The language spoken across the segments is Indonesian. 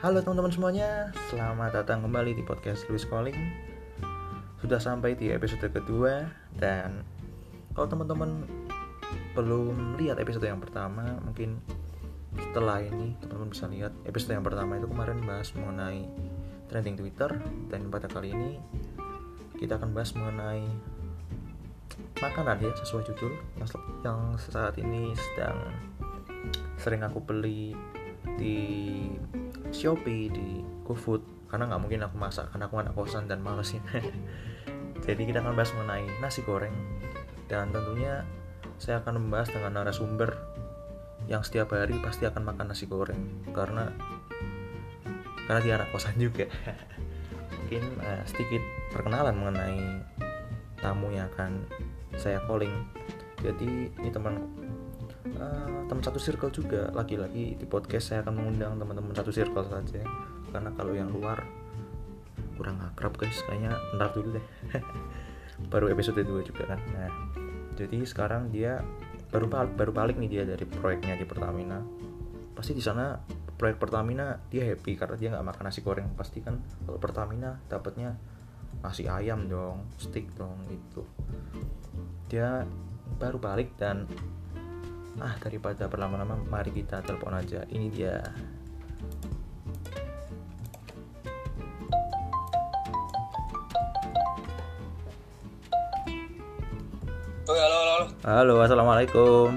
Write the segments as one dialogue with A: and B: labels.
A: Halo teman-teman semuanya, selamat datang kembali di podcast Louis Calling. Sudah sampai di episode kedua Dan kalau teman-teman belum lihat episode yang pertama Mungkin setelah ini teman-teman bisa lihat episode yang pertama itu kemarin bahas mengenai trending Twitter Dan pada kali ini kita akan bahas mengenai makanan ya sesuai judul yang saat ini sedang sering aku beli di Shopee di GoFood karena nggak mungkin aku masak karena aku anak kosan dan males. Ya jadi kita akan bahas mengenai nasi goreng. Dan tentunya saya akan membahas dengan narasumber yang setiap hari pasti akan makan nasi goreng. Karena karena dia anak kosan juga. Mungkin uh, sedikit perkenalan mengenai tamu yang akan saya calling. Jadi ini teman uh, teman satu circle juga. Lagi-lagi di podcast saya akan mengundang teman-teman satu circle saja. Karena kalau yang luar kurang akrab guys. Kayaknya ntar dulu deh. Baru episode 2 juga kan. Nah jadi sekarang dia baru baru balik nih dia dari proyeknya di Pertamina. Pasti di sana proyek Pertamina dia happy karena dia nggak makan nasi goreng. Pasti kan kalau Pertamina dapatnya nasi ayam dong stick dong itu dia baru balik dan ah daripada berlama-lama mari kita telepon aja. Ini dia.
B: Halo, halo, halo.
A: halo assalamualaikum.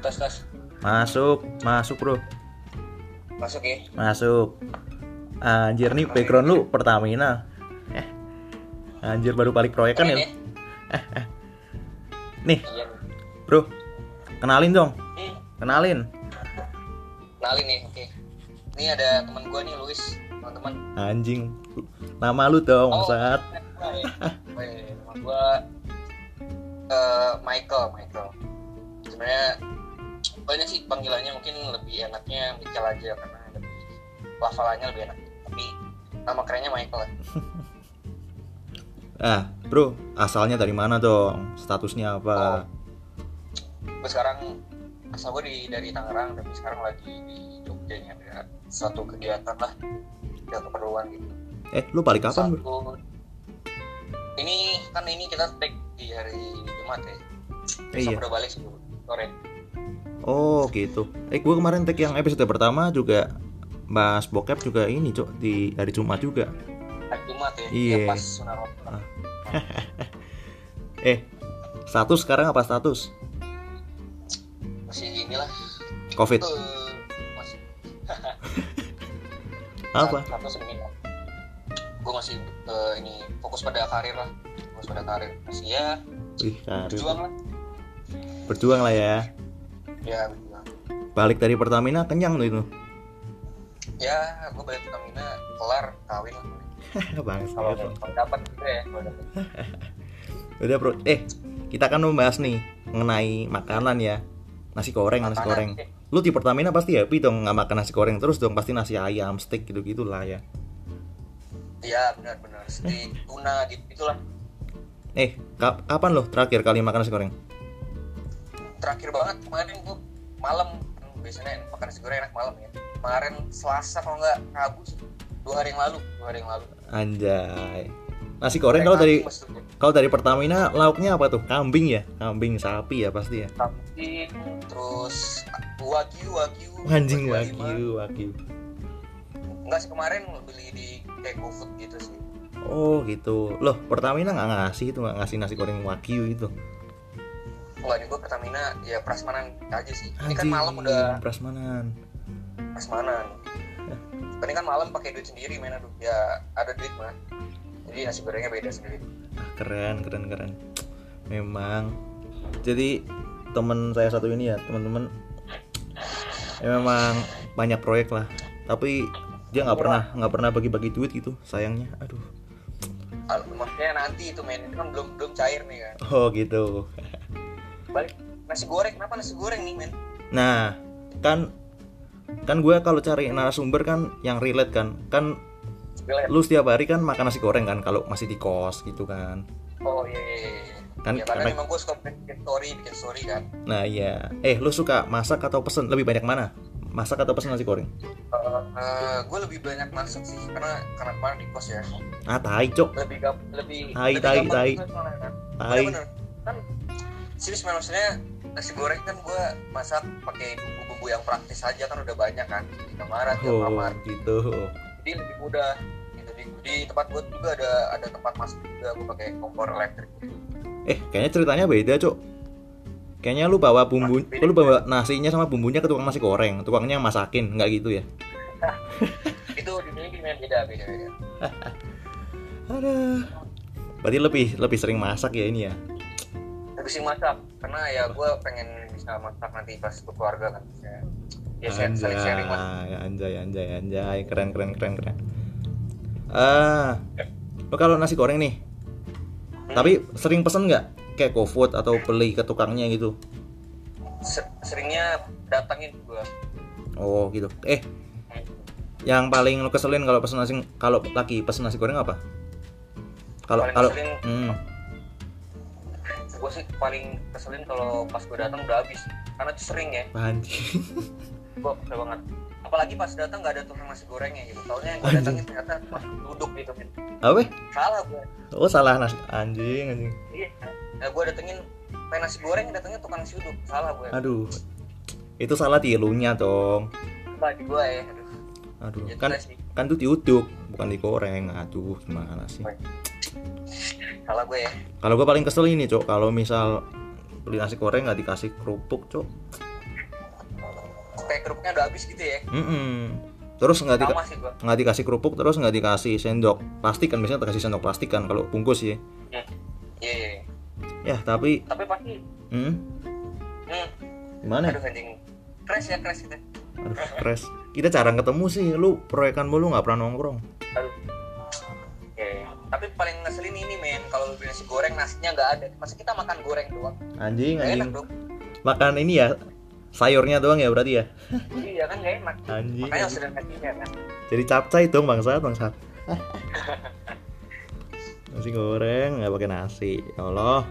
B: Tes, tes.
A: masuk masuk bro.
B: Masuk ya.
A: masuk. Anjir nih background lu Pertamina. Eh anjir baru balik proyek kan ya?
B: Keren
A: nih
B: Iya.
A: Bro kenalin dong
B: Hmm,
A: kenalin
B: kenalin nih, oke. Ini ada teman gua nih, Luis, teman-teman.
A: anjing nama lu dong
B: Oh.
A: saat
B: Hai. Woi, teman gua eh, Michael, Michael. Sebenarnya banyak sih panggilannya mungkin lebih enaknya Michael aja karena lebih lafalannya lebih enak. Tapi nama kerennya Michael.
A: ah bro asalnya dari mana dong statusnya apa
B: Gue sekarang asal gue di dari Tangerang tapi sekarang lagi di Jogja nih ada satu kegiatan lah ada keperluan gitu
A: eh lu balik kapan
B: Satu- ini kan ini kita take di hari Jumat ya
A: Eh, iya.
B: Udah balik sih sore
A: oh gitu eh gue kemarin tag yang episode pertama juga bahas bokep juga ini cok di hari Jumat juga
B: hari Jumat ya
A: Iya.
B: ya pas Ramadan.
A: Ah. eh status sekarang apa status
B: masih inilah.
A: Covid.
B: Tuh masih
A: apa?
B: Satu seminggu gue masih eh, ini fokus pada karir lah. Fokus pada karir. Masih ya
A: Wih, karir.
B: berjuang lah.
A: Berjuang lah ya.
B: Ya berjuang.
A: Balik dari Pertamina kenyang lu itu.
B: Ya gue balik Pertamina kelar kawin
A: bang
B: kalau dapat gitu ya
A: udah bro. Eh kita kan membahas nih mengenai makanan ya nasi goreng nasi goreng. lu di Pertamina pasti happy dong nggak makan nasi goreng terus dong pasti nasi ayam steak gitu gitulah ya.
B: Iya benar-benar steak tuna gitu gitulah
A: eh kap- kapan lo terakhir kali makan nasi goreng?
B: Terakhir banget kemarin gue malam. Biasanya makan nasi goreng enak malam ya. Kemarin Selasa kalau nggak Rabu sih. Dua hari yang lalu dua hari yang lalu.
A: Anjay nasi goreng kalau dari kalau dari Pertamina lauknya apa tuh? Kambing ya? Kambing sapi ya pasti ya?
B: Kambing terus wagyu wagyu.
A: Anjing
B: wagyu
A: wagyu
B: enggak sih kemarin beli di kayak GoFood gitu sih.
A: Oh gitu. Loh Pertamina nggak ngasih itu nggak ngasih nasi goreng wagyu itu?
B: Enggak gue Pertamina ya prasmanan aja sih. Ini kan
A: Anjing,
B: malam udah.
A: prasmanan.
B: Prasmanan. Ini kan malam pakai duit sendiri main aduh ya ada duit mah jadi nasi gorengnya beda sendiri.
A: Ah, keren keren keren. Memang. Jadi teman saya satu ini ya teman-teman ya memang banyak proyek lah. Tapi dia nggak pernah nggak pernah bagi-bagi duit gitu sayangnya. Aduh.
B: Maksudnya nanti itu main itu kan belum belum cair nih kan.
A: Oh gitu.
B: Balik nasi goreng kenapa nasi goreng nih men?
A: Nah kan kan gue kalau cari narasumber kan yang relate kan. Kan. Lu setiap hari kan makan nasi goreng kan kalau masih di kos gitu kan.
B: Oh iya iya iya.
A: Kan
B: ya karena
A: karena-
B: memang gue suka bikin story bikin story kan.
A: Nah iya. Eh lu suka masak atau pesen? Lebih banyak mana? Masak atau pesen nasi goreng?
B: Gue lebih banyak masak sih karena karena kemarin di kos ya.
A: Ah tai cok.
B: Lebih gap, lebih
A: Tai,
B: lebih
A: tai, tai.
B: kan.
A: tai.
B: Bener-bener. kan serius maksudnya nasi goreng kan gue masak pakai bumbu-bumbu yang praktis aja kan udah banyak kan. Di kamar di
A: oh
B: kamar
A: gitu
B: jadi lebih mudah. Gitu di, di tempat gue juga ada ada tempat masak juga gue pakai kompor elektrik.
A: Eh kayaknya ceritanya beda cok kayaknya lu bawa bumbu
B: Beda.
A: lu bawa nasinya sama bumbunya ke tukang nasi goreng. Tukangnya masakin nggak gitu ya?
B: Itu di sini gimana beda beda beda.
A: Aduh. Berarti lebih lebih sering masak ya ini ya.
B: lebih sih masak karena ya gue pengen bisa masak nanti pas keluarga kan ya, ya saling sharing
A: Anjay, anjay, anjay, anjay, keren, keren, keren, keren. Ah, lo kalau nasi goreng nih,
B: Hmm.
A: tapi sering pesen nggak kayak GoFood atau beli ke tukangnya gitu?
B: Se- seringnya datangin gue
A: Oh gitu. Eh, yang paling lo keselin kalau pesen nasi kalau lagi pesen nasi goreng apa? Kalau
B: Paling
A: kalau hmm,
B: gue sih paling keselin kalau pas gue datang udah habis karena itu sering ya
A: anjing.
B: gue kesel banget apalagi pas datang nggak ada tukang nasi gorengnya gitu soalnya yang gue datangin ternyata duduk gitu gitu
A: Apa?
B: salah gue
A: Oh salah nasi anjing, anjing.
B: iya nah, gue datengin pengen nasi goreng datangnya tukang nasi uduk salah gue
A: Aduh, itu salah di elunya dong.
B: Di gue ya aduh
A: Aduh,
B: Ya,
A: kan
B: sih.
A: kan tuh diuduk, bukan digoreng. Aduh, gimana sih?
B: salah gue ya
A: Kalau gue paling kesel ini, Cok, kalau misal beli nasi goreng nggak dikasih kerupuk, Cok.
B: Kayak kerupuknya udah habis gitu ya
A: Mm-mm. Terus nggak nggak dikasih kerupuk, terus nggak dikasih sendok plastik kan biasanya dikasih sendok plastik kan kalau bungkus ya.
B: iya iya iya.
A: Ya, tapi
B: tapi pasti
A: hmm,
B: hmm,
A: gimana? ya?
B: aduh anjing crash ya crash gitu
A: Aduh, stres. Kita jarang ketemu sih. Lu proyekan mulu nggak pernah nongkrong.
B: aduh tapi paling ngeselin ini men kalau lu beli nasi goreng nasinya nggak ada masa kita makan goreng doang
A: Anjing,
B: enak
A: anjing.
B: dong
A: Makan ini ya sayurnya doang ya berarti ya.
B: iya kan nggak enak
A: Anjing.
B: makanya harus ada kan
A: Jadi capcay dong bangsat bangsat. nasi goreng nggak pakai nasi. Ya Allah.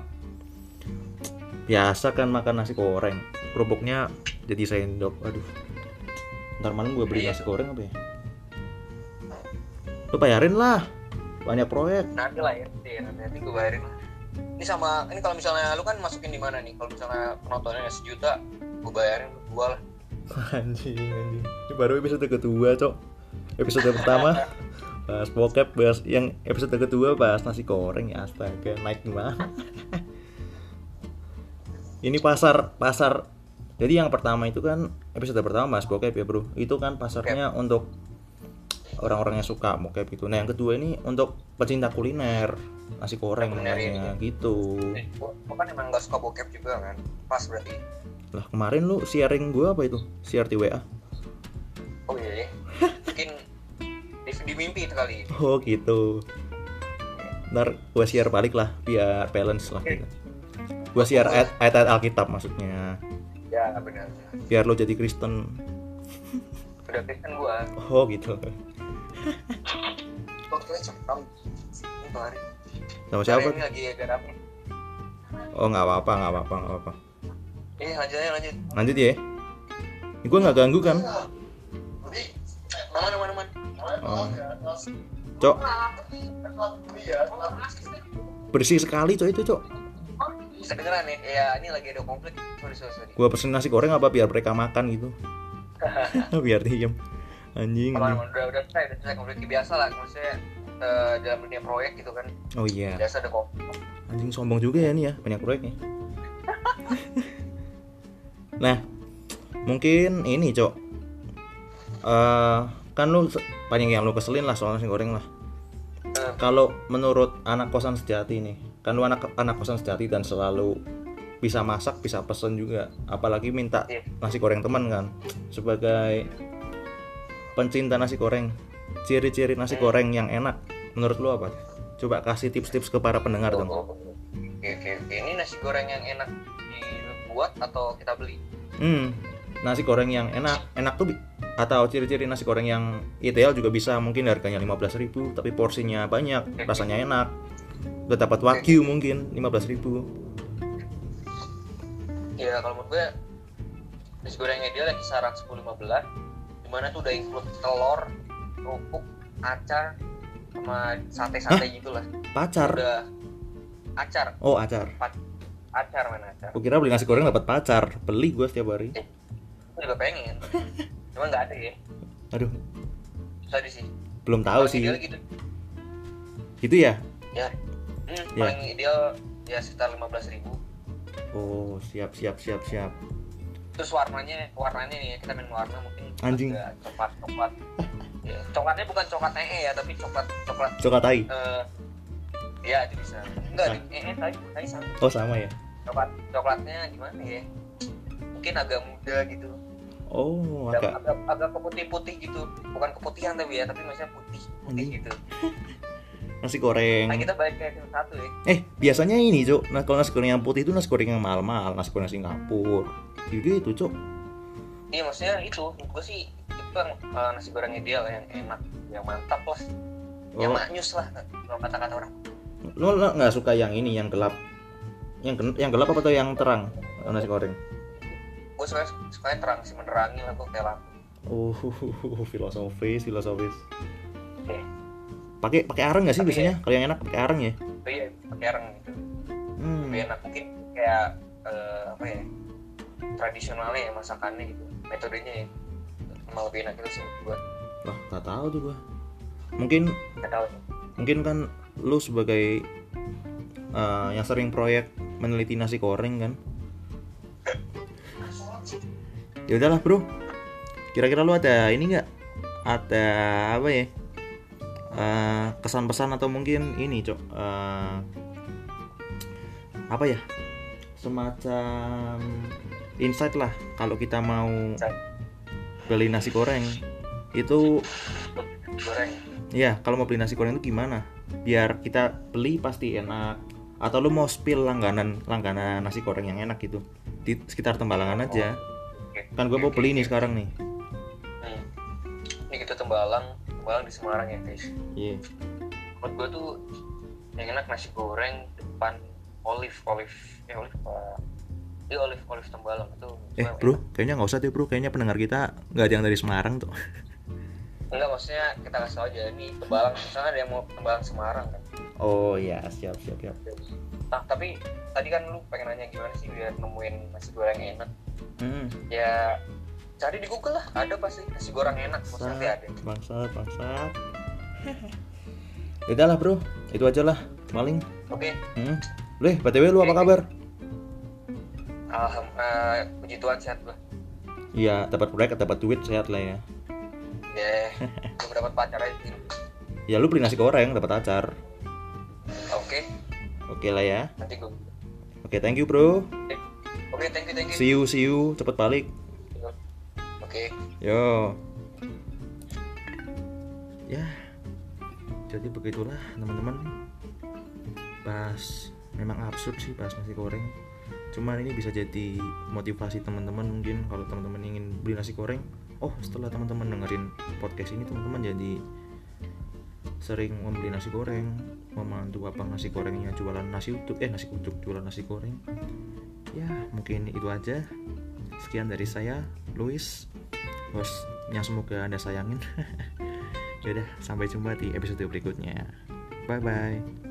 A: Biasa kan makan nasi goreng. Kerupuknya jadi sendok. Aduh. Ntar malam gue beli
B: Iya.
A: nasi goreng apa ya? Lu bayarin lah. Banyak proyek.
B: nanti lah ya nanti, nanti, nanti gue bayarin lah ini sama ini kalau misalnya lu kan masukin di mana nih kalau misalnya penontonnya sejuta gue bayarin dua lah
A: Anjing, anjing. Ini baru episode kedua, Cok. Episode pertama bahas bokep, bahas yang episode kedua bahas nasi goreng ya astaga, naik gimana? Ini pasar pasar. Jadi yang pertama itu kan episode pertama bahas bokep ya, Bro. Itu kan pasarnya untuk orang-orang yang suka bokep itu. Nah, yang kedua ini untuk pecinta kuliner, nasi goreng
B: Kuliner
A: namanya gitu.
B: Eh, gua, gua kan emang gak suka bokep juga kan pas berarti
A: Lah, kemarin lu sharing gua apa itu? Share di WA.
B: oh iya ya mungkin di, di mimpi itu kali
A: Oh gitu. Ntar gue share balik lah biar balance lah kita. Gue share ayat ayat Alkitab maksudnya.
B: ya benar
A: Biar lo jadi Kristen.
B: udah Kristen gua
A: Oh gitu.
B: waktu itu cepet ini kemarin
A: Sama siapa?
B: ini lagi agak rame
A: Oh nggak apa-apa nggak apa-apa nggak apa-apa.
B: eh lanjut aja lanjut
A: Lanjut ya. Gue nggak ganggu kan?
B: aman aman aman
A: Oh. Cok. Bersih sekali cok itu cok.
B: kedengeran ya ya ini lagi ada konflik sorry sorry sorry
A: Gue pesen nasi goreng apa biar mereka makan gitu. biar diem. Anjing.
B: aman aman udah udah selesai udah selesai konflik biasa lah maksudnya eh, dalam dunia proyek gitu kan
A: Oh iya.
B: biasa ada konflik
A: Anjing sombong juga ya nih ya, banyak proyeknya. nah, mungkin ini, Cok. Eh, kan lu banyak yang lu keselin lah soal nasi goreng lah.
B: Eh.
A: Kalau menurut anak kosan sejati nih, kan lu anak anak kosan sejati dan selalu bisa masak, bisa pesen juga. Apalagi minta
B: Iya.
A: nasi goreng teman kan. Sebagai pencinta nasi goreng, ciri-ciri nasi
B: Hmm.
A: goreng yang enak menurut lu apa? Coba kasih tips-tips ke para pendengar dong.
B: Oh, Oke, oke, oke. Ini nasi goreng yang enak dibuat atau kita beli?
A: Hmm, nasi goreng yang enak, enak tuh atau ciri-ciri nasi goreng yang ideal juga bisa mungkin harganya 15.000 tapi porsinya banyak, rasanya enak. Udah dapat wagyu mungkin 15.000.
B: Ya kalau menurut gue nasi goreng ideal yang kisaran 10-15 di mana tuh udah include telur kerupuk acar sama sate-sate gitu lah
A: pacar?
B: Udah. Acar.
A: Oh acar.
B: Acar mana acar.
A: Aku kira beli nasi goreng dapat pacar. Beli gue setiap hari.
B: Aku juga pengen. Cuma nggak ada ya.
A: Aduh.
B: Di sih
A: belum tahu
B: Paling
A: sih.
B: gitu.
A: Gitu ya?
B: Ya. Hmm,
A: Ya.
B: paling ideal ya sekitar 15.000 ribu.
A: Oh siap siap siap siap.
B: Terus warnanya warnanya nih ya, kita main warna mungkin
A: Anjing.
B: coklat coklat ya, coklatnya bukan coklat ee ya tapi coklat coklat
A: coklat tai?
B: eh ya itu bisa. Enggak di ee tadi tadi sama.
A: Oh sama ya?
B: Coklat coklatnya gimana ya? Mungkin agak muda gitu.
A: Oh
B: agak
A: agak
B: agak, agak keputih putih gitu. Bukan keputihan tapi ya tapi maksudnya putih putih gitu.
A: Nasi goreng.
B: Nah kita balik ke yang satu ya.
A: Eh biasanya ini cok nah kalau nasi goreng yang putih itu nasi goreng yang mahal-mahal nasi goreng Singapura. Gitu itu cok
B: iya maksudnya itu. Gue sih kan eh, nasi goreng ideal yang enak yang mantap lah. Yang
A: oh,
B: maknyus lah kalau kata-kata orang.
A: Lo nggak suka yang ini yang gelap? Yang yang gelap apa tuh yang terang nasi goreng?
B: Gue suka suka terang sih menerangi lah gue kayak lampu
A: oh filosofis filosofis. Pakai pakai areng nggak sih
B: Tapi
A: biasanya? Kalau yang enak pakai areng ya?
B: Oh iya pakai areng gitu.
A: Hmm.
B: lebih enak mungkin kayak eh, apa ya tradisionalnya ya masakannya gitu metodenya ya enak itu sih gue
A: wah nggak tahu tuh gua. Mungkin
B: nggak tahu
A: mungkin kan lu sebagai eh, yang sering proyek meneliti nasi goreng kan? Ya udahlah bro. Kira-kira lu ada ini nggak? Ada apa ya? Eh, kesan pesan atau mungkin ini cok eh, apa ya? Semacam insight lah kalau kita mau
B: Insight.
A: Beli nasi goreng itu
B: goreng
A: Ya, kalau mau beli nasi goreng itu gimana? Biar kita beli pasti enak. Atau lu mau spill langganan langganan nasi goreng yang enak gitu di sekitar Tembalangan aja.
B: Oke.
A: Kan gue mau
B: Oke,
A: beli
B: oke.
A: nih sekarang nih.
B: Hmm. ini kita tembalang tembalang di Semarang ya guys
A: Iya.
B: menurut gue tuh yang enak nasi goreng depan olive olive ya olive apa Iya olive olive tembalang itu
A: Eh, bro, kayaknya nggak usah deh, bro. Kayaknya pendengar kita nggak ada yang dari Semarang tuh.
B: enggak maksudnya kita kasih tau aja ini tembalang misalnya ada yang mau tembalang Semarang kan
A: Oh iya, siap, siap, siap.
B: nah tapi tadi kan lu pengen nanya gimana sih biar nemuin nasi goreng enak
A: Hmm.
B: ya cari di Google lah ada pasti nasi goreng enak pasti ada
A: Bangsat, bangsat. Udah lah, bro. Itu aja lah, paling.
B: oke
A: Hmm. Leh, btw lu apa kabar?
B: Alhamdulillah puji Tuhan sehat gua
A: Iya, dapat proyek, dapat duit, sehat lah ya.
B: ya belum dapat pacar aja.
A: Ya lu beli nasi goreng, dapat acar.
B: oke
A: Oke lah ya.
B: nanti gua
A: Oke, thank you, bro.
B: oke thank you thank you
A: See you, see you. Cepet balik.
B: oke
A: Yo. Ya. Jadi begitulah, teman-teman. Bahas memang absurd sih bahas nasi goreng. Cuman ini bisa jadi motivasi teman-teman mungkin kalau teman-teman ingin beli nasi goreng. Oh, setelah teman-teman dengerin podcast ini teman-teman jadi sering membeli nasi goreng, membantu abang nasi gorengnya jualan nasi uduk, eh nasi uduk jualan nasi goreng. Ya, mungkin itu aja. Sekian dari saya, Luis host yang semoga anda sayangin Yaudah sampai jumpa di episode berikutnya Bye bye